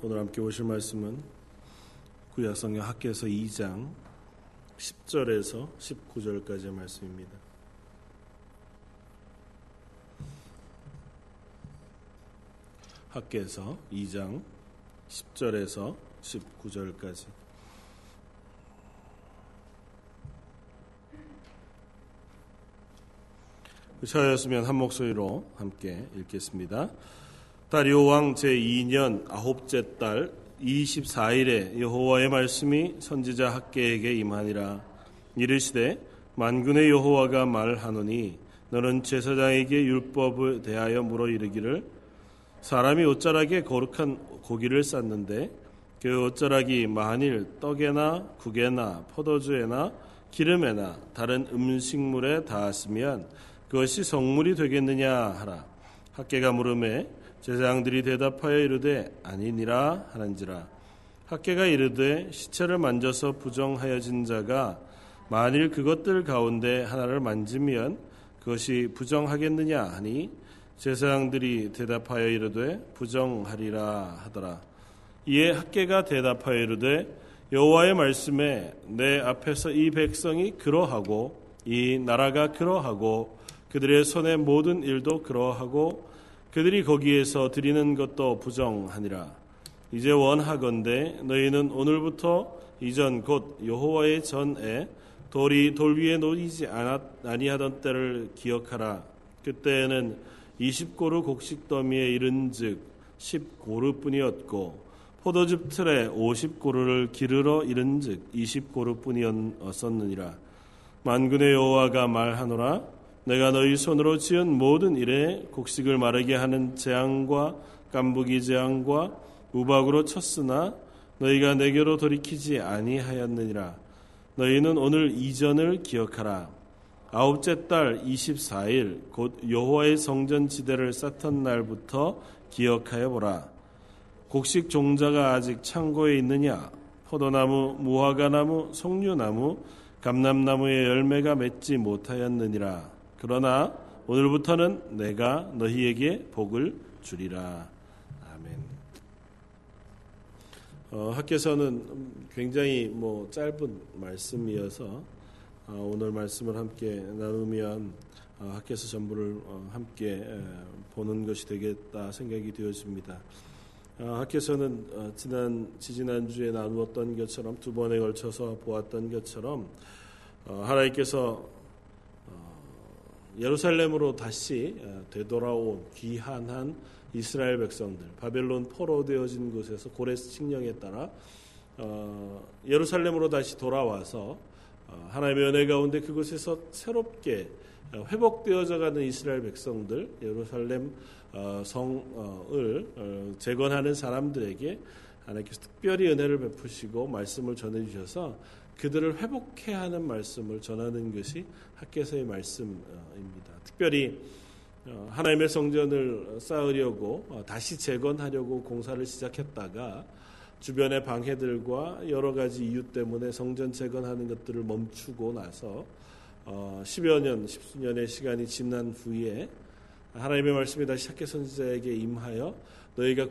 오늘 함께 보실 말씀은 구약성경 학계에서 2장 10절에서 19절까지의 말씀입니다. 학계에서 2장 10절에서 19절까지 저였으면 한 목소리로 함께 읽겠습니다. 다리오 왕 제2년 아홉째 달 24일에 여호와의 말씀이 선지자 학계에게 임하니라. 이르시되 만군의 여호와가 말하노니 너는 제사장에게 율법을 대하여 물어 이르기를 사람이 옷자락에 거룩한 고기를 쌌는데 그 옷자락이 만일 떡에나 국에나 포도주에나 기름에나 다른 음식물에 닿았으면 그것이 성물이 되겠느냐 하라. 학계가 물음에 제사장들이 대답하여 이르되 아니니라 하는지라. 학계가 이르되 시체를 만져서 부정하여진 자가 만일 그것들 가운데 하나를 만지면 그것이 부정하겠느냐 하니 제사장들이 대답하여 이르되 부정하리라 하더라. 이에 학계가 대답하여 이르되 여호와의 말씀에 내 앞에서 이 백성이 그러하고 이 나라가 그러하고 그들의 손의 모든 일도 그러하고 그들이 거기에서 드리는 것도 부정하니라. 이제 원하건대 너희는 오늘부터 이전 곧 여호와의 전에 돌이 돌 위에 놓이지 아니하던 때를 기억하라. 그때에는 20고루 곡식 더미에 이른즉 10고루뿐이었고 포도즙 틀에 50고루를 기르러 이른즉 20고루뿐이었었느니라. 만군의 여호와가 말하노라 내가 너희 손으로 지은 모든 일에 곡식을 마르게 하는 재앙과 깐부기 재앙과 우박으로 쳤으나 너희가 내게로 돌이키지 아니하였느니라. 너희는 오늘 이전을 기억하라. 아홉째 달 24일 곧 여호와의 성전 지대를 쌓던 날부터 기억하여 보라. 곡식 종자가 아직 창고에 있느냐? 포도나무, 무화과나무, 석류나무, 감람나무의 열매가 맺지 못하였느니라. 그러나 오늘부터는 내가 너희에게 복을 주리라. 아멘. 어, 학교에서는 굉장히 뭐 짧은 말씀이어서 어, 오늘 말씀을 함께 나누면 어, 학교에서 전부를 어, 함께 에, 보는 것이 되겠다 생각이 되어집니다. 어, 학교에서는 어, 지난 지지난 주에 나누었던 것처럼 두 번에 걸쳐서 보았던 것처럼 하나님께서 예루살렘으로 다시 어, 되돌아온 귀한한 이스라엘 백성들 바벨론 포로되어진 곳에서 고레스 칙령에 따라 어, 예루살렘으로 다시 돌아와서 어, 하나님의 은혜 가운데 그곳에서 새롭게 회복되어져 가는 이스라엘 백성들 예루살렘 성을 재건하는 사람들에게 하나님께서 특별히 은혜를 베푸시고 말씀을 전해 주셔서 그들을 회복해야 하는 말씀을 전하는 것이 학계서의 말씀입니다. 특별히 어, 하나님의 성전을 쌓으려고 어, 다시 재건하려고 공사를 시작했다가 주변의 방해들과 여러 가지 이유 때문에 성전 재건하는 것들을 멈추고 나서 10여 어, 년, 10수년의 시간이 지난 후에 하나님의 말씀이 다시 학계 선지자에게 임하여 너희가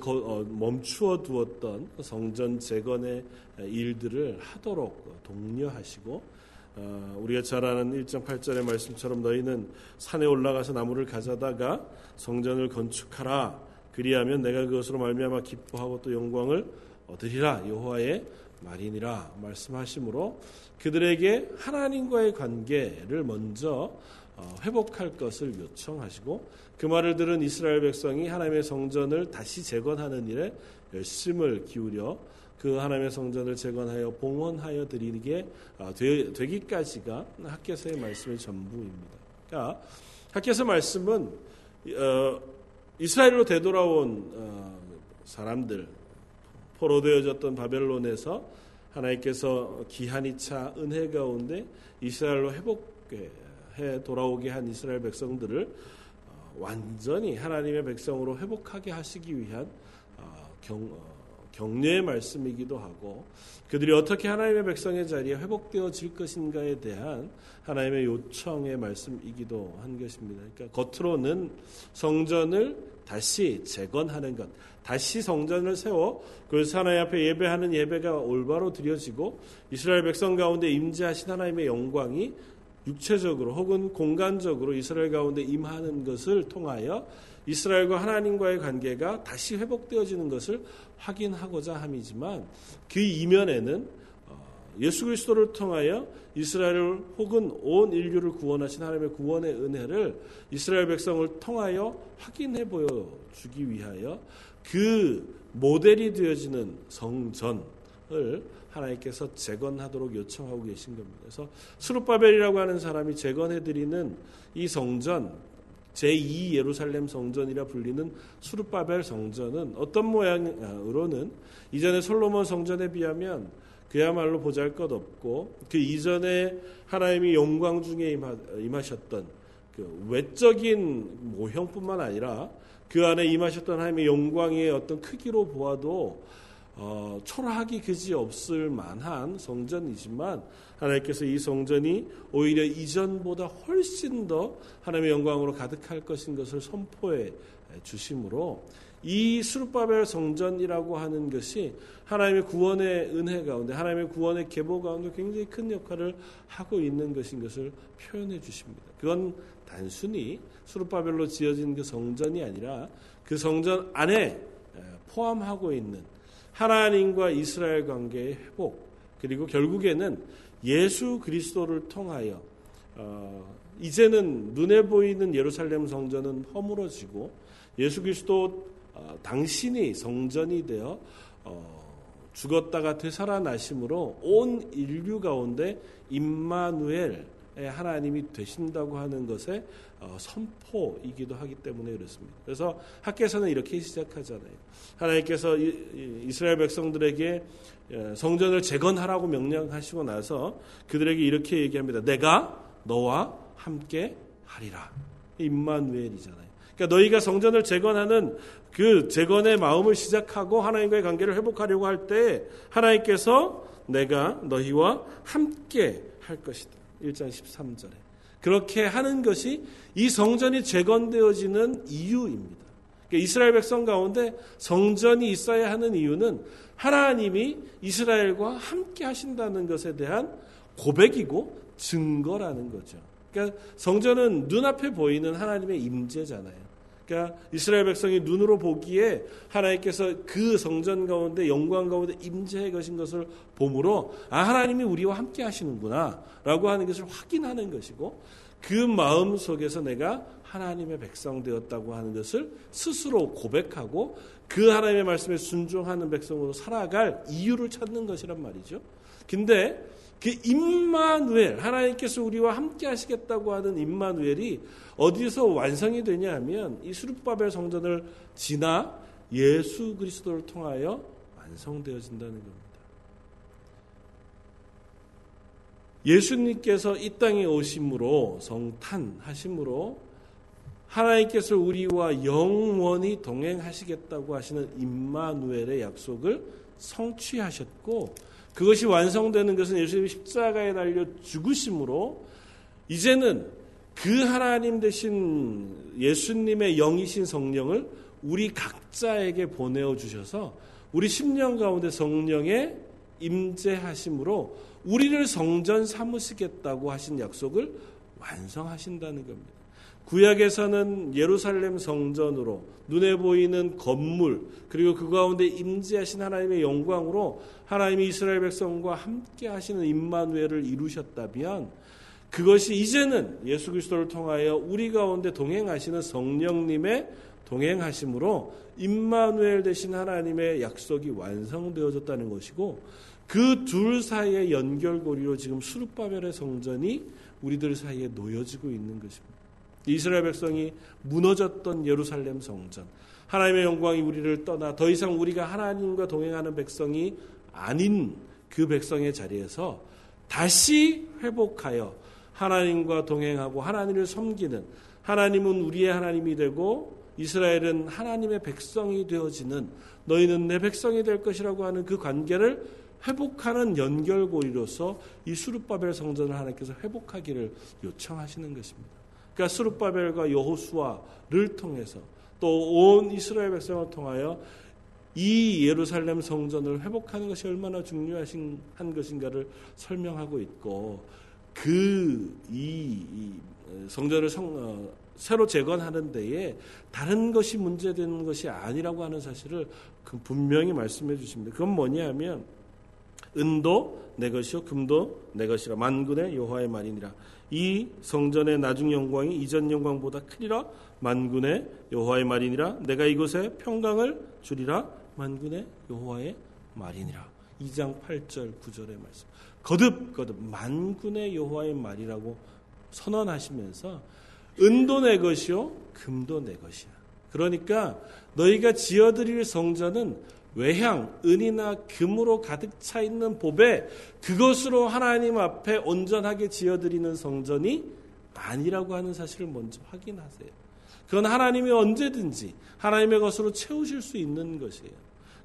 멈추어 두었던 성전 재건의 일들을 하도록 독려하시고 어, 우리가 잘 아는 1장 8절의 말씀처럼 너희는 산에 올라가서 나무를 가져다가 성전을 건축하라. 그리하면 내가 그것으로 말미암아 기뻐하고 또 영광을 얻으리라. 여호와의 말이니라. 말씀하시므로 그들에게 하나님과의 관계를 먼저 어, 회복할 것을 요청하시고 그 말을 들은 이스라엘 백성이 하나님의 성전을 다시 재건하는 일에 열심을 기울여 그 하나님의 성전을 재건하여 봉헌하여 드리게 어, 되기까지가 학계서의 말씀의 전부입니다. 그러니까 학계서 말씀은 어, 이스라엘로 되돌아온 사람들 포로되어졌던 바벨론에서 하나님께서 기한이 차 은혜 가운데 이스라엘로 회복해 돌아오게 한 이스라엘 백성들을 완전히 하나님의 백성으로 회복하게 하시기 위한 어, 경, 어, 격려의 말씀이기도 하고 그들이 어떻게 하나님의 백성의 자리에 회복되어질 것인가에 대한 하나님의 요청의 말씀이기도 한 것입니다. 그러니까 겉으로는 성전을 다시 재건하는 것, 다시 성전을 세워 그래서 하나님 앞에 예배하는 예배가 올바로 드려지고 이스라엘 백성 가운데 임재하신 하나님의 영광이 육체적으로 혹은 공간적으로 이스라엘 가운데 임하는 것을 통하여 이스라엘과 하나님과의 관계가 다시 회복되어지는 것을 확인하고자 함이지만 그 이면에는 어, 예수 그리스도를 통하여 이스라엘을 혹은 온 인류를 구원하신 하나님의 구원의 은혜를 이스라엘 백성을 통하여 확인해 보여 주기 위하여 그 모델이 되어지는 성전을 하나님께서 재건하도록 요청하고 계신 겁니다. 그래서 스룹바벨이라고 하는 사람이 재건해 드리는 이 성전 제2 예루살렘 성전이라 불리는 수르바벨 성전은 어떤 모양으로는 이전에 솔로몬 성전에 비하면 그야말로 보잘 것 없고 그 이전에 하나님이 영광 중에 임하셨던 그 외적인 모형뿐만 아니라 그 안에 임하셨던 하나님의 영광의 어떤 크기로 보아도 어, 초라하기 그지 없을 만한 성전이지만 하나님께서 이 성전이 오히려 이전보다 훨씬 더 하나님의 영광으로 가득할 것인 것을 선포해 주심으로 이 수르바벨 성전이라고 하는 것이 하나님의 구원의 은혜 가운데 하나님의 구원의 계보 가운데 굉장히 큰 역할을 하고 있는 것인 것을 표현해 주십니다. 그건 단순히 수르바벨로 지어진 그 성전이 아니라 그 성전 안에 포함하고 있는 하나님과 이스라엘 관계의 회복 그리고 결국에는 예수 그리스도를 통하여 어, 이제는 눈에 보이는 예루살렘 성전은 허물어지고 예수 그리스도 어, 당신이 성전이 되어 어, 죽었다가 되살아나심으로 온 인류 가운데 임마누엘 하나님이 되신다고 하는 것의 어, 선포이기도 하기 때문에 그렇습니다. 그래서 학계에서는 이렇게 시작하잖아요. 하나님께서 이스라엘 백성들에게 예, 성전을 재건하라고 명령하시고 나서 그들에게 이렇게 얘기합니다. 내가 너와 함께 하리라. 임마누엘이잖아요. 그러니까 너희가 성전을 재건하는 그 재건의 마음을 시작하고 하나님과의 관계를 회복하려고 할 때 하나님께서 내가 너희와 함께 할 것이다. 1장 13절에. 그렇게 하는 것이 이 성전이 재건되어지는 이유입니다. 그러니까 이스라엘 백성 가운데 성전이 있어야 하는 이유는 하나님이 이스라엘과 함께 하신다는 것에 대한 고백이고 증거라는 거죠. 그러니까 성전은 눈앞에 보이는 하나님의 임재잖아요. 그러니까 이스라엘 백성이 눈으로 보기에 하나님께서 그 성전 가운데 영광 가운데 임재해 가신 것을 보므로 아 하나님이 우리와 함께 하시는구나라고 하는 것을 확인하는 것이고 그 마음 속에서 내가 하나님의 백성 되었다고 하는 것을 스스로 고백하고 그 하나님의 말씀에 순종하는 백성으로 살아갈 이유를 찾는 것이란 말이죠. 근데 그 임마누엘 하나님께서 우리와 함께 하시겠다고 하는 임마누엘이 어디서 완성이 되냐 하면 이 수르바벨 성전을 지나 예수 그리스도를 통하여 완성되어진다는 겁니다. 예수님께서 이 땅에 오심으로 성탄하심으로 하나님께서 우리와 영원히 동행하시겠다고 하시는 임마누엘의 약속을 성취하셨고 그것이 완성되는 것은 예수님이 십자가에 달려 죽으심으로 이제는 그 하나님 대신 예수님의 영이신 성령을 우리 각자에게 보내어 주셔서 우리 10년 가운데 성령의 임재하심으로 우리를 성전 삼으시겠다고 하신 약속을 완성하신다는 겁니다. 구약에서는 예루살렘 성전으로 눈에 보이는 건물 그리고 그 가운데 임재하신 하나님의 영광으로 하나님이 이스라엘 백성과 함께 하시는 임마누엘을 이루셨다면 그것이 이제는 예수 그리스도를 통하여 우리 가운데 동행하시는 성령님의 동행하심으로 임마누엘 되신 하나님의 약속이 완성되어졌다는 것이고 그 둘 사이의 연결고리로 지금 수르바벨의 성전이 우리들 사이에 놓여지고 있는 것입니다. 이스라엘 백성이 무너졌던 예루살렘 성전. 하나님의 영광이 우리를 떠나 더 이상 우리가 하나님과 동행하는 백성이 아닌 그 백성의 자리에서 다시 회복하여 하나님과 동행하고 하나님을 섬기는 하나님은 우리의 하나님이 되고 이스라엘은 하나님의 백성이 되어지는 너희는 내 백성이 될 것이라고 하는 그 관계를 회복하는 연결고리로서 이 수르바벨 성전을 하나님께서 회복하기를 요청하시는 것입니다. 그러니까 스룹바벨과 여호수아를 통해서 또 온 이스라엘 백성을 통하여 이 예루살렘 성전을 회복하는 것이 얼마나 중요하신 한 것인가를 설명하고 있고 그이 이 성전을 성, 어, 새로 재건하는 데에 다른 것이 문제되는 것이 아니라고 하는 사실을 그 분명히 말씀해 주십니다. 그건 뭐냐면 은도 내 것이요 금도 내 것이라 만군의 여호와의 말이니라. 이 성전의 나중 영광이 이전 영광보다 크리라 만군의 여호와의 말이니라. 내가 이곳에 평강을 주리라 만군의 여호와의 말이니라. 2장 8절 9절의 말씀. 거듭 거듭 만군의 여호와의 말이라고 선언하시면서 은도 내 것이요 금도 내 것이야. 그러니까 너희가 지어드릴 성전은 외향, 은이나 금으로 가득 차 있는 법에 그것으로 하나님 앞에 온전하게 지어드리는 성전이 아니라고 하는 사실을 먼저 확인하세요. 그건 하나님이 언제든지 하나님의 것으로 채우실 수 있는 것이에요.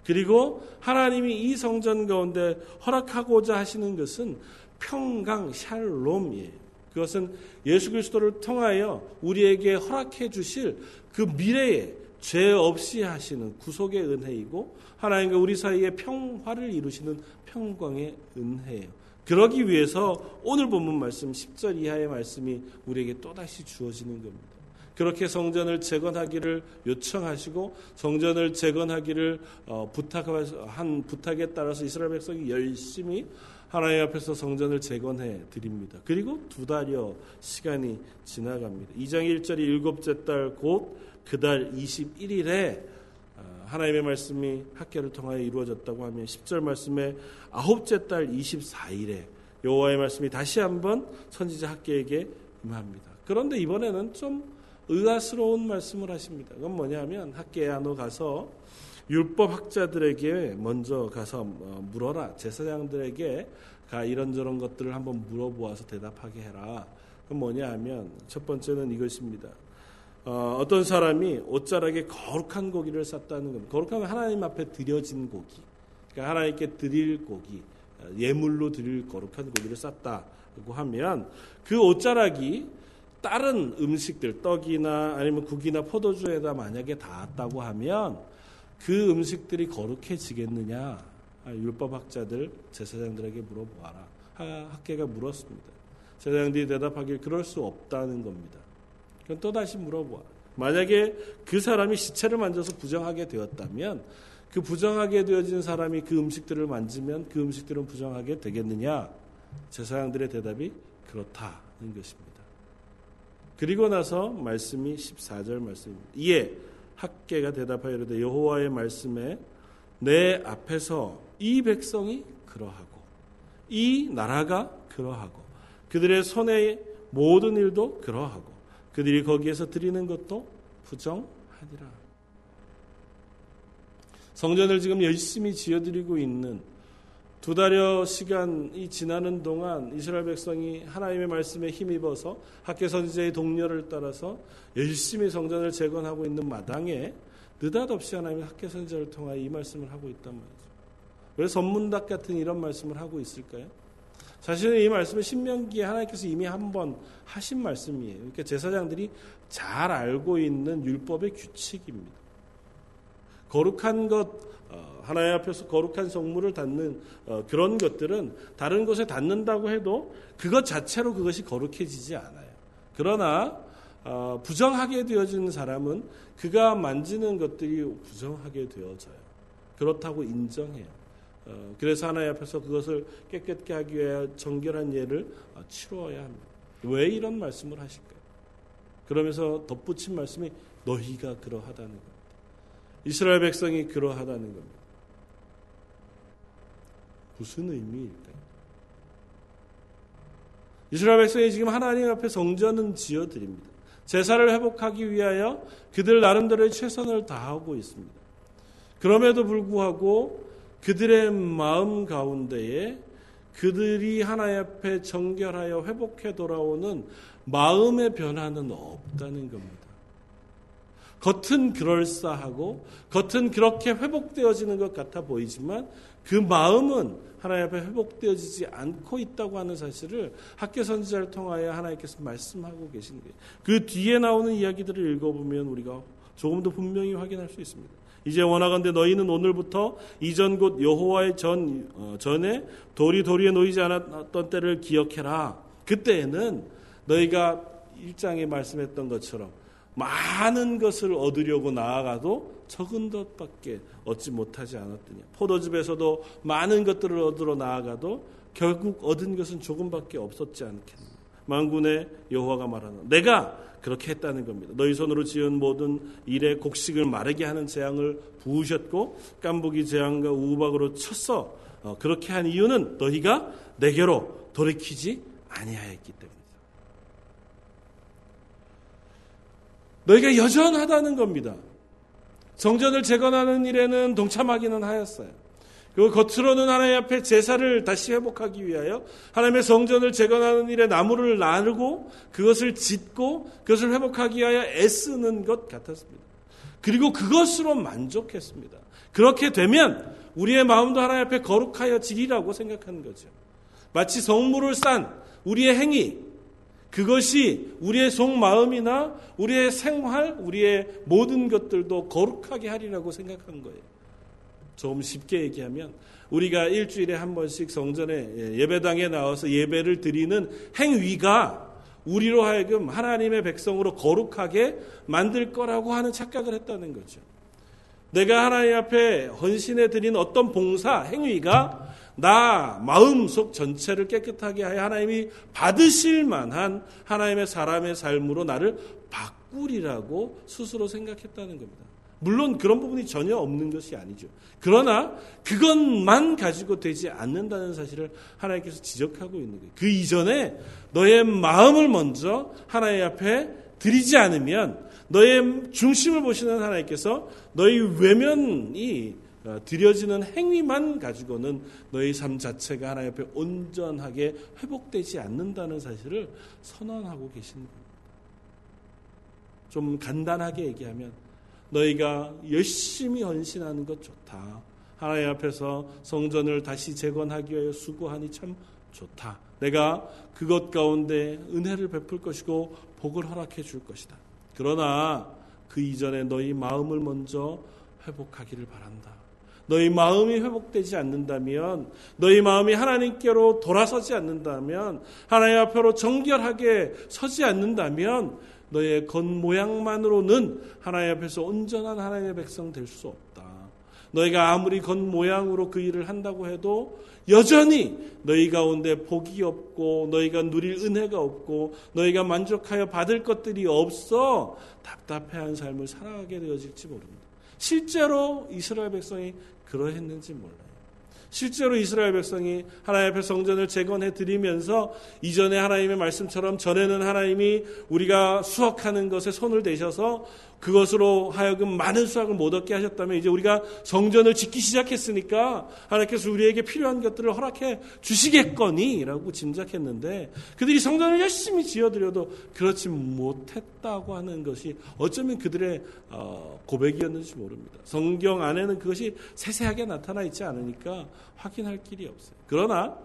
그리고 하나님이 이 성전 가운데 허락하고자 하시는 것은 평강 샬롬이에요. 그것은 예수 그리스도를 통하여 우리에게 허락해 주실 그 미래에 죄 없이 하시는 구속의 은혜이고 하나님과 우리 사이에 평화를 이루시는 평강의 은혜예요. 그러기 위해서 오늘 본문 말씀 10절 이하의 말씀이 우리에게 또다시 주어지는 겁니다. 그렇게 성전을 재건하기를 요청하시고 성전을 재건하기를 어, 부탁한 부탁에 따라서 이스라엘 백성이 열심히 하나님 앞에서 성전을 재건해 드립니다. 그리고 두 달여 시간이 지나갑니다. 2장 1절이 일곱째 달 곧 그달 21일에 어, 하나님의 말씀이 학계를 통하여 이루어졌다고 하면 10절 말씀에 아홉째 달 24일에 여호와의 말씀이 다시 한번 선지자 학계에게 임합니다. 그런데 이번에는 좀 의아스러운 말씀을 하십니다. 그건 뭐냐면 학계에 안으로 가서 율법 학자들에게 먼저 가서 어, 물어라. 제사장들에게 가 이런저런 것들을 한번 물어보아서 대답하게 해라. 그건 뭐냐 하면 첫 번째는 이것입니다. 어, 떤 사람이 옷자락에 거룩한 고기를 쌌다는 겁니다. 거룩한 하나님 앞에 드려진 고기. 그러니까 하나님께 드릴 고기, 어, 예물로 드릴 거룩한 고기를 쌌다고 하면 그 옷자락이 다른 음식들, 떡이나 아니면 국이나 포도주에다 만약에 닿았다고 하면 그 음식들이 거룩해지겠느냐? 아, 율법학자들 제사장들에게 물어보아라. 학계가 물었습니다. 제사장들이 대답하길 그럴 수 없다는 겁니다. 그럼 또다시 물어보아. 만약에 그 사람이 시체를 만져서 부정하게 되었다면 그 부정하게 되어진 사람이 그 음식들을 만지면 그 음식들은 부정하게 되겠느냐? 제사장들의 대답이 그렇다는 것입니다. 그리고 나서 말씀이 14절 말씀입니다. 이에 학계가 대답하여 이르되 여호와의 말씀에 내 앞에서 이 백성이 그러하고 이 나라가 그러하고 그들의 손의 모든 일도 그러하고 그들이 거기에서 드리는 것도 부정하니라. 성전을 지금 열심히 지어드리고 있는 두 달여 시간이 지나는 동안 이스라엘 백성이 하나님의 말씀에 힘입어서 학계 선지자의 동료를 따라서 열심히 성전을 재건하고 있는 마당에 느닷없이 하나님의 학계 선지자를 통하여 이 말씀을 하고 있단 말이죠. 왜 선문답 같은 이런 말씀을 하고 있을까요? 사실은 이 말씀은 신명기에 하나님께서 이미 한 번 하신 말씀이에요. 그러니까 제사장들이 잘 알고 있는 율법의 규칙입니다. 거룩한 것 어, 하나님 앞에서 거룩한 성물을 닿는 어, 그런 것들은 다른 곳에 닿는다고 해도 그것 자체로 그것이 거룩해지지 않아요. 그러나 어, 부정하게 되어지는 사람은 그가 만지는 것들이 부정하게 되어져요. 그렇다고 인정해요. 그래서 하나님 앞에서 그것을 깨끗게 하기 위해 정결한 예를 치루어야 합니다. 왜 이런 말씀을 하실까요? 그러면서 덧붙인 말씀이 너희가 그러하다는 겁니다. 이스라엘 백성이 그러하다는 겁니다. 무슨 의미일까요? 이스라엘 백성이 지금 하나님 앞에 성전은 지어 드립니다. 제사를 회복하기 위하여 그들 나름대로의 최선을 다하고 있습니다. 그럼에도 불구하고 그들의 마음 가운데에 그들이 하나님 앞에 정결하여 회복해 돌아오는 마음의 변화는 없다는 겁니다. 겉은 그럴싸하고 겉은 그렇게 회복되어지는 것 같아 보이지만 그 마음은 하나님 앞에 회복되어지지 않고 있다고 하는 사실을 학교 선지자를 통하여 하나님께서 말씀하고 계신 거예요. 그 뒤에 나오는 이야기들을 읽어보면 우리가 조금 더 분명히 확인할 수 있습니다. 이제 원하건대 너희는 오늘부터 이전 곧 여호와의 전 어, 전에 돌이 도리에 놓이지 않았던 때를 기억해라. 그때에는 너희가 일장에 말씀했던 것처럼 많은 것을 얻으려고 나아가도 적은 것밖에 얻지 못하지 않았더냐. 포도즙에서도 많은 것들을 얻으러 나아가도 결국 얻은 것은 조금밖에 없었지 않겠느냐. 만군의 여호와가 말하는 내가 그렇게 했다는 겁니다. 너희 손으로 지은 모든 일에 곡식을 마르게 하는 재앙을 부으셨고 깐부기 재앙과 우박으로 쳤어. 어, 그렇게 한 이유는 너희가 내게로 돌이키지 아니하였기 때문이다. 너희가 여전하다는 겁니다. 성전을 재건하는 일에는 동참하기는 하였어요. 그 겉으로는 하나님 앞에 제사를 다시 회복하기 위하여 하나님의 성전을 재건하는 일에 나무를 나르고 그것을 짓고 그것을 회복하기 위하여 애쓰는 것 같았습니다. 그리고 그것으로 만족했습니다. 그렇게 되면 우리의 마음도 하나님 앞에 거룩하여 지리라고 생각하는 거죠. 마치 성물을 싼 우리의 행위, 그것이 우리의 속마음이나 우리의 생활, 우리의 모든 것들도 거룩하게 하리라고 생각한 거예요. 좀 쉽게 얘기하면 우리가 일주일에 한 번씩 성전에 예배당에 나와서 예배를 드리는 행위가 우리로 하여금 하나님의 백성으로 거룩하게 만들 거라고 하는 착각을 했다는 거죠. 내가 하나님 앞에 헌신해 드린 어떤 봉사 행위가 나 마음속 전체를 깨끗하게 하여 하나님이 받으실 만한 하나님의 사람의 삶으로 나를 바꾸리라고 스스로 생각했다는 겁니다. 물론 그런 부분이 전혀 없는 것이 아니죠. 그러나 그것만 가지고 되지 않는다는 사실을 하나님께서 지적하고 있는 거예요. 그 이전에 너의 마음을 먼저 하나님 앞에 드리지 않으면 너의 중심을 보시는 하나님께서 너희 외면이 어, 드려지는 행위만 가지고는 너희 삶 자체가 하나님 앞에 온전하게 회복되지 않는다는 사실을 선언하고 계신 겁니다. 좀 간단하게 얘기하면 너희가 열심히 헌신하는 것 좋다. 하나님 앞에서 성전을 다시 재건하기 위하여 수고하니 참 좋다. 내가 그것 가운데 은혜를 베풀 것이고 복을 허락해 줄 것이다. 그러나 그 이전에 너희 마음을 먼저 회복하기를 바란다. 너희 마음이 회복되지 않는다면, 너희 마음이 하나님께로 돌아서지 않는다면, 하나님 앞으로 정결하게 서지 않는다면, 너의 겉모양만으로는 하나님 앞에서 온전한 하나님의 백성 될 수 없다. 너희가 아무리 겉모양으로 그 일을 한다고 해도 여전히 너희 가운데 복이 없고 너희가 누릴 은혜가 없고 너희가 만족하여 받을 것들이 없어 답답해한 삶을 살아가게 되어질지 모릅니다. 실제로 이스라엘 백성이 그러했는지 몰라요. 실제로 이스라엘 백성이 하나님 앞에 성전을 재건해 드리면서 이전에 하나님의 말씀처럼 전에는 하나님이 우리가 수확하는 것에 손을 대셔서 그것으로 하여금 많은 수확을 못 얻게 하셨다면 이제 우리가 성전을 짓기 시작했으니까 하나님께서 우리에게 필요한 것들을 허락해 주시겠거니라고 짐작했는데 그들이 성전을 열심히 지어드려도 그렇지 못했다고 하는 것이 어쩌면 그들의 어, 고백이었는지 모릅니다. 성경 안에는 그것이 세세하게 나타나 있지 않으니까 확인할 길이 없어요. 그러나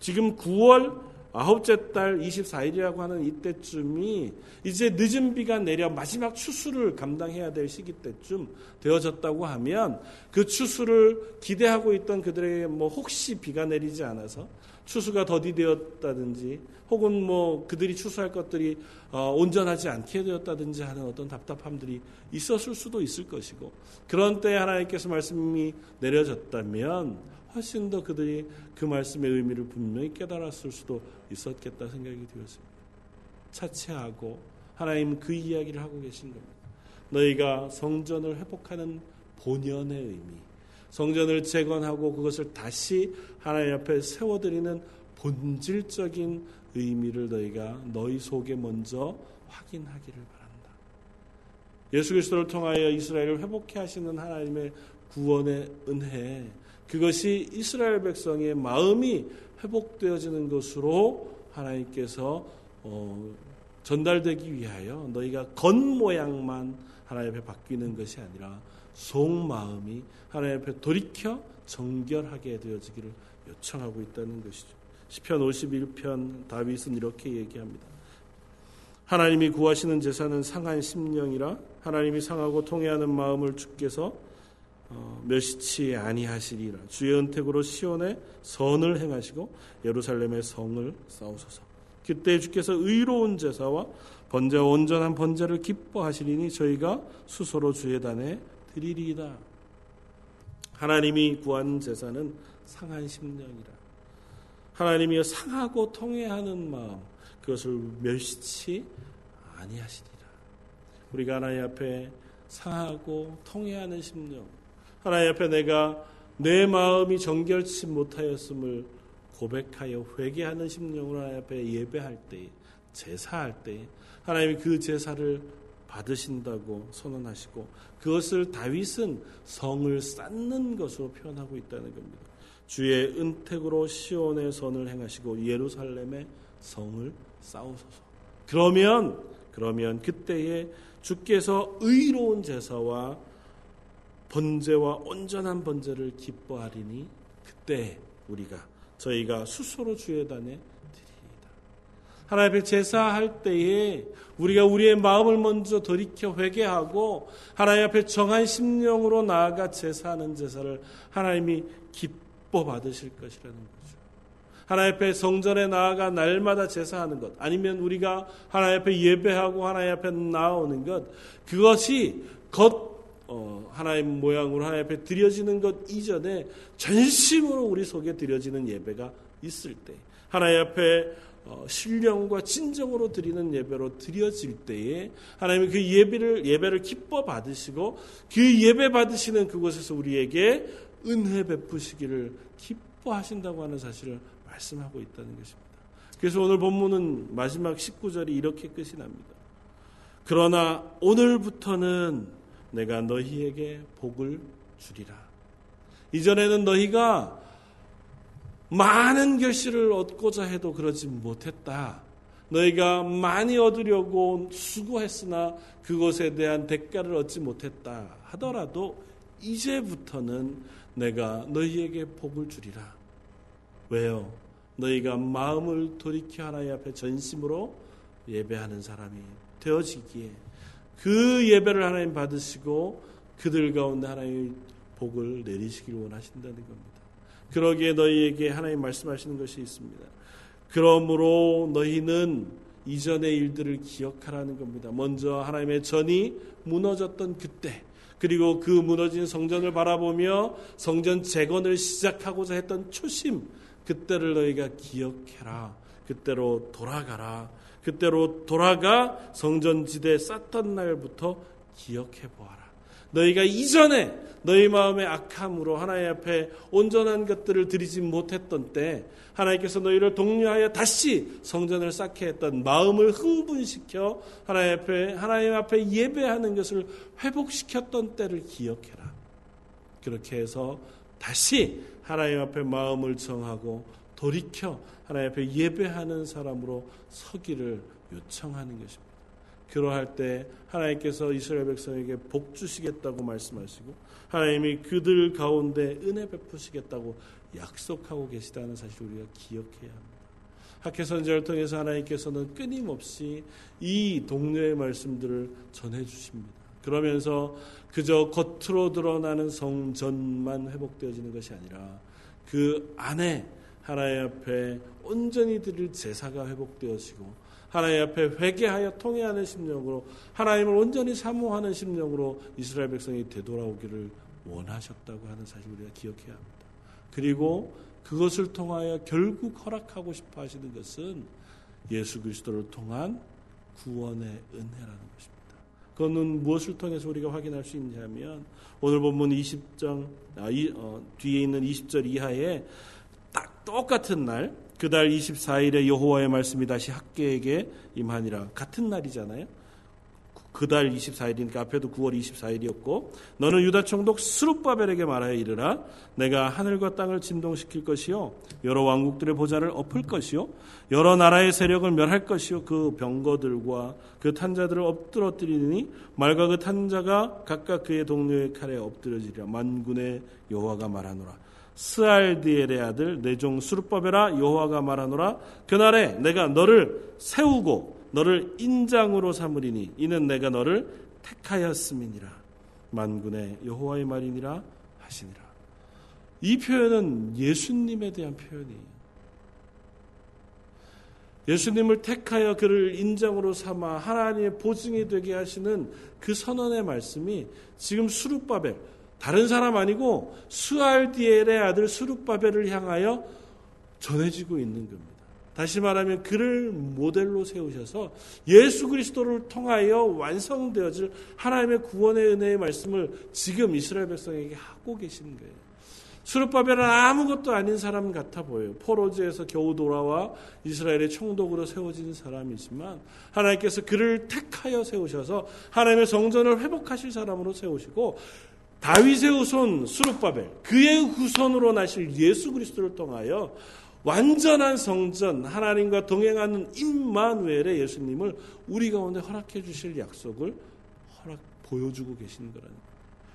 지금 9월 아홉째 달 24일이라고 하는 이때쯤이 이제 늦은 비가 내려 마지막 추수를 감당해야 될 시기 때쯤 되어졌다고 하면 그 추수를 기대하고 있던 그들에게 뭐 혹시 비가 내리지 않아서 추수가 더디되었다든지 혹은 뭐 그들이 추수할 것들이 어, 온전하지 않게 되었다든지 하는 어떤 답답함들이 있었을 수도 있을 것이고 그런 때 하나님께서 말씀이 내려졌다면 훨씬 더 그들이 그 말씀의 의미를 분명히 깨달았을 수도 있었겠다 생각이 되었습니다. 차치하고 하나님 그 이야기를 하고 계신 겁니다. 너희가 성전을 회복하는 본연의 의미, 성전을 재건하고 그것을 다시 하나님 앞에 세워드리는 본질적인 의미를 너희가 너희 속에 먼저 확인하기를 바란다. 예수 그리스도를 통하여 이스라엘을 회복해 하시는 하나님의 구원의 은혜, 그것이 이스라엘 백성의 마음이 회복되어지는 것으로 하나님께서 어, 전달되기 위하여 너희가 겉 모양만 하나님 앞에 바뀌는 것이 아니라 속 마음이 하나님 앞에 돌이켜 정결하게 되어지기를 요청하고 있다는 것이죠. 시편 51편 다윗은 이렇게 얘기합니다. 하나님이 구하시는 제사는 상한 심령이라 하나님이 상하고 통해하는 마음을 주께서 어, 멸시치 아니하시리라. 주의 은택으로 시온에 선을 행하시고 예루살렘의 성을 쌓으소서. 그때 주께서 의로운 제사와 번제와 온전한 번제를 기뻐하시리니 저희가 수소로 주의 단에 드리리이다. 하나님이 구한 제사는 상한 심령이라. 하나님이 상하고 통해하는 마음 그것을 멸시치 아니하시리라. 우리가 하나님 앞에 상하고 통해하는 심령, 하나님 앞에 내가 내 마음이 정결치 못하였음을 고백하여 회개하는 심령으로 하나님 앞에 예배할 때, 제사할 때 하나님이 그 제사를 받으신다고 선언하시고 그것을 다윗은 성을 쌓는 것으로 표현하고 있다는 겁니다. 주의 은택으로 시온의 선을 행하시고 예루살렘의 성을 싸우소서. 그러면 그러면 그때에 주께서 의로운 제사와 번제와 온전한 번제를 기뻐하리니 그때 우리가 저희가 수소로 주의 단에 드리리이다. 하나님 앞 제사할 때에 우리가 우리의 마음을 먼저 돌이켜 회개하고 하나님 앞에 정한 심령으로 나아가 제사하는 제사를 하나님이 기뻐 받으실 것이라는 것. 하나님 앞에 성전에 나아가 날마다 제사하는 것, 아니면 우리가 하나님 앞에 예배하고 하나님 앞에 나오는 것, 그것이 겉 어, 하나님 모양으로 하나님 앞에 드려지는 것 이전에 전심으로 우리 속에 드려지는 예배가 있을 때, 하나님 앞에 어, 신령과 진정으로 드리는 예배로 드려질 때에 하나님이 그 예배를 예배를 기뻐 받으시고 그 예배 받으시는 그곳에서 우리에게 은혜 베푸시기를 기뻐하신다고 하는 사실을 말씀하고 있다는 것입니다. 그래서 오늘 본문은 마지막 19절이 이렇게 끝이 납니다. 그러나 오늘부터는 내가 너희에게 복을 주리라. 이전에는 너희가 많은 결실을 얻고자 해도 그러지 못했다. 너희가 많이 얻으려고 수고했으나 그것에 대한 대가를 얻지 못했다 하더라도 이제부터는 내가 너희에게 복을 주리라. 왜요? 너희가 마음을 돌이켜 하나님 앞에 전심으로 예배하는 사람이 되어지기에 그 예배를 하나님 받으시고 그들 가운데 하나님의 복을 내리시길 원하신다는 겁니다. 그러기에 너희에게 하나님 말씀하시는 것이 있습니다. 그러므로 너희는 이전의 일들을 기억하라는 겁니다. 먼저 하나님의 전이 무너졌던 그때, 그리고 그 무너진 성전을 바라보며 성전 재건을 시작하고자 했던 초심, 그때를 너희가 기억해라. 그때로 돌아가라. 그때로 돌아가 성전지대 쌓던 날부터 기억해 보아라. 너희가 이전에 너희 마음의 악함으로 하나님 앞에 온전한 것들을 드리지 못했던 때 하나님께서 너희를 독려하여 다시 성전을 쌓게 했던 마음을 흥분시켜 하나님 앞에 하나님 앞에 예배하는 것을 회복시켰던 때를 기억해라. 그렇게 해서 다시 하나님 앞에 마음을 정하고 돌이켜 하나님 앞에 예배하는 사람으로 서기를 요청하는 것입니다. 그러할 때 하나님께서 이스라엘 백성에게 복 주시겠다고 말씀하시고 하나님이 그들 가운데 은혜 베푸시겠다고 약속하고 계시다는 사실 우리가 기억해야 합니다. 학회 선제를 통해서 하나님께서는 끊임없이 이 동료의 말씀들을 전해 주십니다. 그러면서 그저 겉으로 드러나는 성전만 회복되어지는 것이 아니라 그 안에 하나님 앞에 온전히 드릴 제사가 회복되어지고 하나님 앞에 회개하여 통회하는 심령으로 하나님을 온전히 사모하는 심령으로 이스라엘 백성이 되돌아오기를 원하셨다고 하는 사실 우리가 기억해야 합니다. 그리고 그것을 통하여 결국 허락하고 싶어 하시는 것은 예수 그리스도를 통한 구원의 은혜라는 것입니다. 그거는 무엇을 통해서 우리가 확인할 수 있냐면 오늘 본문 20장 아, 이, 어, 뒤에 있는 20절 이하에 딱 똑같은 날 그달 24일에 여호와의 말씀이 다시 학계에게 임하니라. 같은 날이잖아요. 그달 24일이니까 앞에도 9월 24일이었고 너는 유다 총독 스룹바벨에게 말하여 이르라. 내가 하늘과 땅을 진동시킬 것이요 여러 왕국들의 보좌를 엎을 것이요 여러 나라의 세력을 멸할 것이요 그 병거들과 그 탄자들을 엎드러뜨리니 말과 그 탄자가 각각 그의 동료의 칼에 엎드려지리라. 만군의 여호와가 말하노라 스알디엘의 아들 내종 수르바벨아 여호와가 말하노라 그날에 내가 너를 세우고 너를 인장으로 삼으리니 이는 내가 너를 택하였음이니라 만군의 여호와의 말이니라 하시니라. 이 표현은 예수님에 대한 표현이에요. 예수님을 택하여 그를 인정으로 삼아 하나님의 보증이 되게 하시는 그 선언의 말씀이 지금 수룹바벨 다른 사람 아니고 수알디엘의 아들 수룹바벨을 향하여 전해지고 있는 겁니다. 다시 말하면 그를 모델로 세우셔서 예수 그리스도를 통하여 완성되어질 하나님의 구원의 은혜의 말씀을 지금 이스라엘 백성에게 하고 계신 거예요. 수르바벨은 아무것도 아닌 사람 같아 보여요. 포로지에서 겨우 돌아와 이스라엘의 총독으로 세워진 사람이지만 하나님께서 그를 택하여 세우셔서 하나님의 성전을 회복하실 사람으로 세우시고 다윗의 후손 수르바벨 그의 후손으로 나실 예수 그리스도를 통하여 완전한 성전 하나님과 동행하는 임마누엘의 예수님을 우리 가운데 허락해 주실 약속을 허락 보여주고 계신 거라는.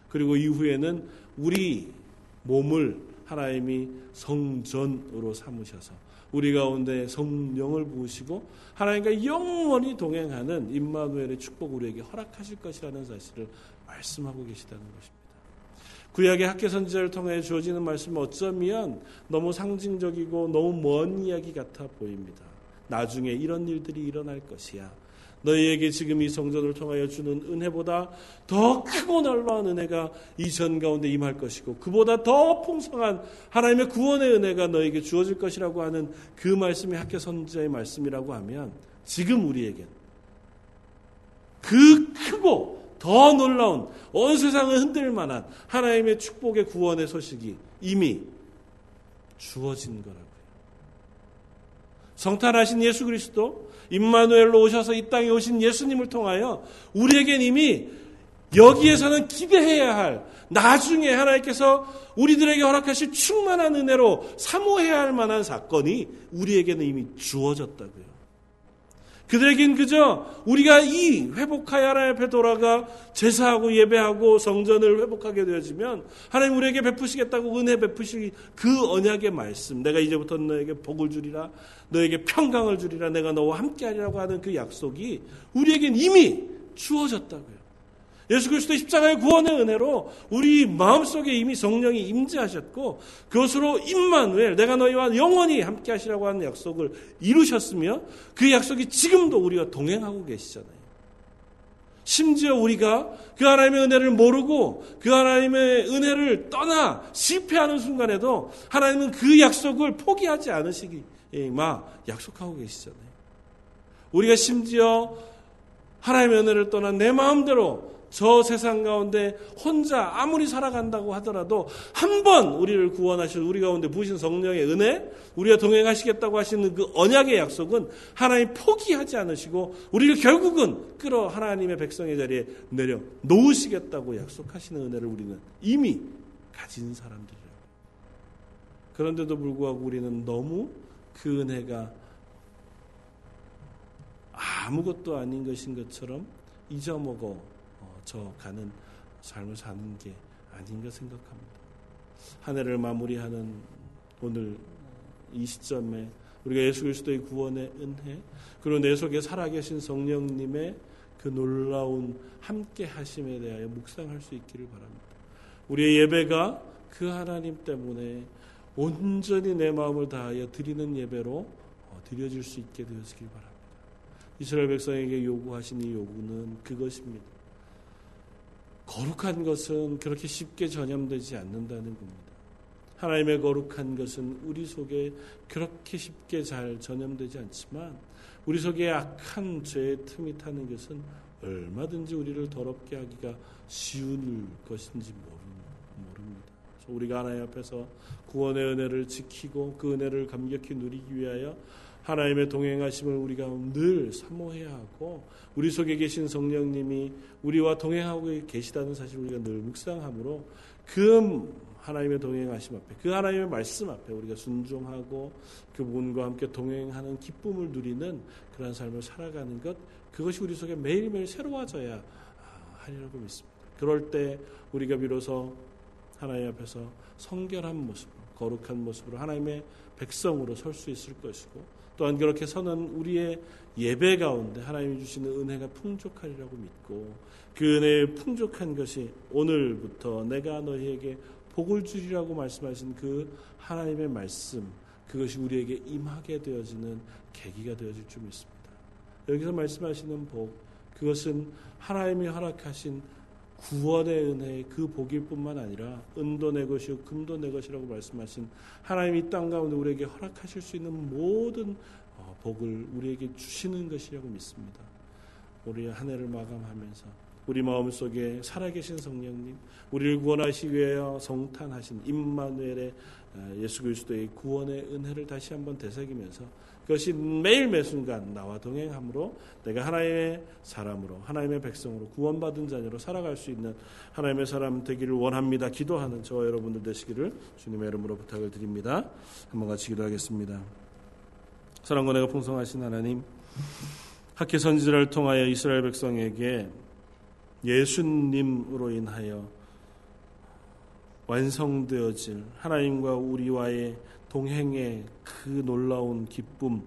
그리고 이후에는 우리 몸을 하나님이 성전으로 삼으셔서 우리 가운데 성령을 부으시고 하나님과 영원히 동행하는 임마누엘의 축복 우리에게 허락하실 것이라는 사실을 말씀하고 계시다는 것입니다. 구약의 학계 선지자를 통해 주어지는 말씀은 어쩌면 너무 상징적이고 너무 먼 이야기 같아 보입니다. 나중에 이런 일들이 일어날 것이야. 너희에게 지금 이 성전을 통하여 주는 은혜보다 더 크고 놀라운 은혜가 이전 가운데 임할 것이고 그보다 더 풍성한 하나님의 구원의 은혜가 너에게 주어질 것이라고 하는 그 말씀이 학교 선지자의 말씀이라고 하면 지금 우리에겐 그 크고 더 놀라운 온 세상을 흔들 만한 하나님의 축복의 구원의 소식이 이미 주어진 거라고요. 성탄하신 예수 그리스도 임마누엘로 오셔서 이 땅에 오신 예수님을 통하여 우리에겐 이미 여기에서는 기대해야 할 나중에 하나님께서 우리들에게 허락하실 충만한 은혜로 사모해야 할 만한 사건이 우리에게는 이미 주어졌다고요. 그들에겐 그저 우리가 이 회복하여 하나님 앞에 돌아가 제사하고 예배하고 성전을 회복하게 되어지면 하나님 우리에게 베푸시겠다고 은혜 베푸실 그 언약의 말씀 내가 이제부터 너에게 복을 주리라 너에게 평강을 주리라 내가 너와 함께하리라고 하는 그 약속이 우리에겐 이미 주어졌다고요. 예수 그리스도의 십자가의 구원의 은혜로 우리 마음속에 이미 성령이 임재하셨고 그것으로 임만웰 내가 너희와 영원히 함께 하시라고 하는 약속을 이루셨으며 그 약속이 지금도 우리가 동행하고 계시잖아요. 심지어 우리가 그 하나님의 은혜를 모르고 그 하나님의 은혜를 떠나 실패하는 순간에도 하나님은 그 약속을 포기하지 않으시기 마 약속하고 계시잖아요. 우리가 심지어 하나님의 은혜를 떠나 내 마음대로 저 세상 가운데 혼자 아무리 살아간다고 하더라도 한 번 우리를 구원하실 우리 가운데 부신 성령의 은혜, 우리가 동행하시겠다고 하시는 그 언약의 약속은 하나님 포기하지 않으시고 우리를 결국은 끌어 하나님의 백성의 자리에 내려 놓으시겠다고 약속하시는 은혜를 우리는 이미 가진 사람들이라고. 그런데도 불구하고 우리는 너무 그 은혜가 아무것도 아닌 것인 것처럼 잊어먹어 저 가는 삶을 사는 게 아닌가 생각합니다. 한 해를 마무리하는 오늘 이 시점에 우리가 예수 그리스도의 구원의 은혜 그리고 내 속에 살아계신 성령님의 그 놀라운 함께 하심에 대하여 묵상할 수 있기를 바랍니다. 우리의 예배가 그 하나님 때문에 온전히 내 마음을 다하여 드리는 예배로 어, 드려질 수 있게 되었길 바랍니다. 이스라엘 백성에게 요구하신 이 요구는 그것입니다. 거룩한 것은 그렇게 쉽게 전염되지 않는다는 겁니다. 하나님의 거룩한 것은 우리 속에 그렇게 쉽게 잘 전염되지 않지만 우리 속에 악한 죄의 틈이 타는 것은 얼마든지 우리를 더럽게 하기가 쉬운 것인지 모릅니다. 우리가 하나님 앞에서 구원의 은혜를 지키고 그 은혜를 감격히 누리기 위하여 하나님의 동행하심을 우리가 늘 사모해야 하고 우리 속에 계신 성령님이 우리와 동행하고 계시다는 사실을 우리가 늘 묵상함으로 그 하나님의 동행하심 앞에 그 하나님의 말씀 앞에 우리가 순종하고 그분과 함께 동행하는 기쁨을 누리는 그러한 삶을 살아가는 것 그것이 우리 속에 매일매일 새로워져야 하리라고 믿습니다. 그럴 때 우리가 비로소 하나님 앞에서 성결한 모습 거룩한 모습으로 하나님의 백성으로 설 수 있을 것이고 또한 그렇게 서는 우리의 예배 가운데 하나님이 주시는 은혜가 풍족하리라고 믿고 그 은혜의 풍족한 것이 오늘부터 내가 너희에게 복을 주리라고 말씀하신 그 하나님의 말씀 그것이 우리에게 임하게 되어지는 계기가 되어질 줄 믿습니다. 여기서 말씀하시는 복 그것은 하나님이 허락하신 구원의 은혜의 그 복일 뿐만 아니라 은도 내 것이요 금도 내 것이라고 말씀하신 하나님이 땅 가운데 우리에게 허락하실 수 있는 모든 어, 복을 우리에게 주시는 것이라고 믿습니다. 우리 한 해를 마감하면서 우리 마음속에 살아계신 성령님, 우리를 구원하시기 위하여 성탄하신 임마누엘의 어, 예수 그리스도의 구원의 은혜를 다시 한번 되새기면서 그것이 매일 매순간 나와 동행함으로 내가 하나님의 사람으로 하나님의 백성으로 구원받은 자녀로 살아갈 수 있는 하나님의 사람 되기를 원합니다. 기도하는 저와 여러분들 되시기를 주님의 이름으로 부탁을 드립니다. 한번 같이 기도하겠습니다. 사랑과 내가 풍성하신 하나님 학계 선지자를 통하여 이스라엘 백성에게 예수님으로 인하여 완성되어질 하나님과 우리와의 동행의 그 놀라운 기쁨,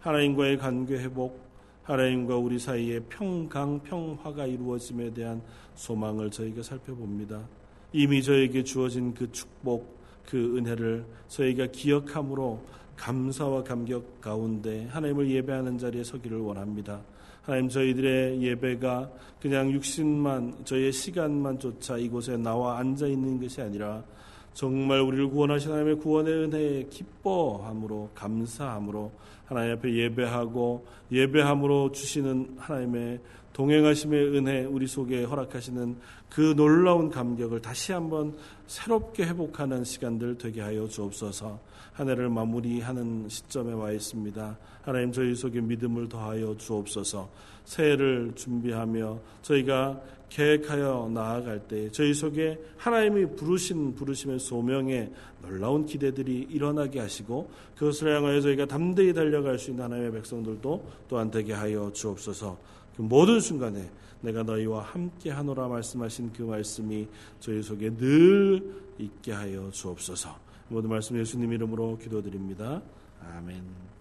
하나님과의 관계 회복, 하나님과 우리 사이의 평강, 평화가 이루어짐에 대한 소망을 저희가 살펴봅니다. 이미 저에게 주어진 그 축복, 그 은혜를 저희가 기억함으로 감사와 감격 가운데 하나님을 예배하는 자리에 서기를 원합니다. 하나님 저희들의 예배가 그냥 육신만 저희의 시간만조차 이곳에 나와 앉아 있는 것이 아니라 정말 우리를 구원하신 하나님의 구원의 은혜에 기뻐함으로 감사함으로 하나님 앞에 예배하고 예배함으로 주시는 하나님의 동행하심의 은혜 우리 속에 허락하시는 그 놀라운 감격을 다시 한번 새롭게 회복하는 시간들 되게 하여 주옵소서. 한 해를 마무리하는 시점에 와 있습니다. 하나님 저희 속에 믿음을 더하여 주옵소서. 새해를 준비하며 저희가 계획하여 나아갈 때 저희 속에 하나님이 부르신 부르심의 소명에 놀라운 기대들이 일어나게 하시고 그것을 향하여 저희가 담대히 달려갈 수 있는 하나님의 백성들도 또한 되게 하여 주옵소서. 그 모든 순간에 내가 너희와 함께 하노라 말씀하신 그 말씀이 저희 속에 늘 있게 하여 주옵소서. 모든 말씀 예수님 이름으로 기도드립니다. 아멘.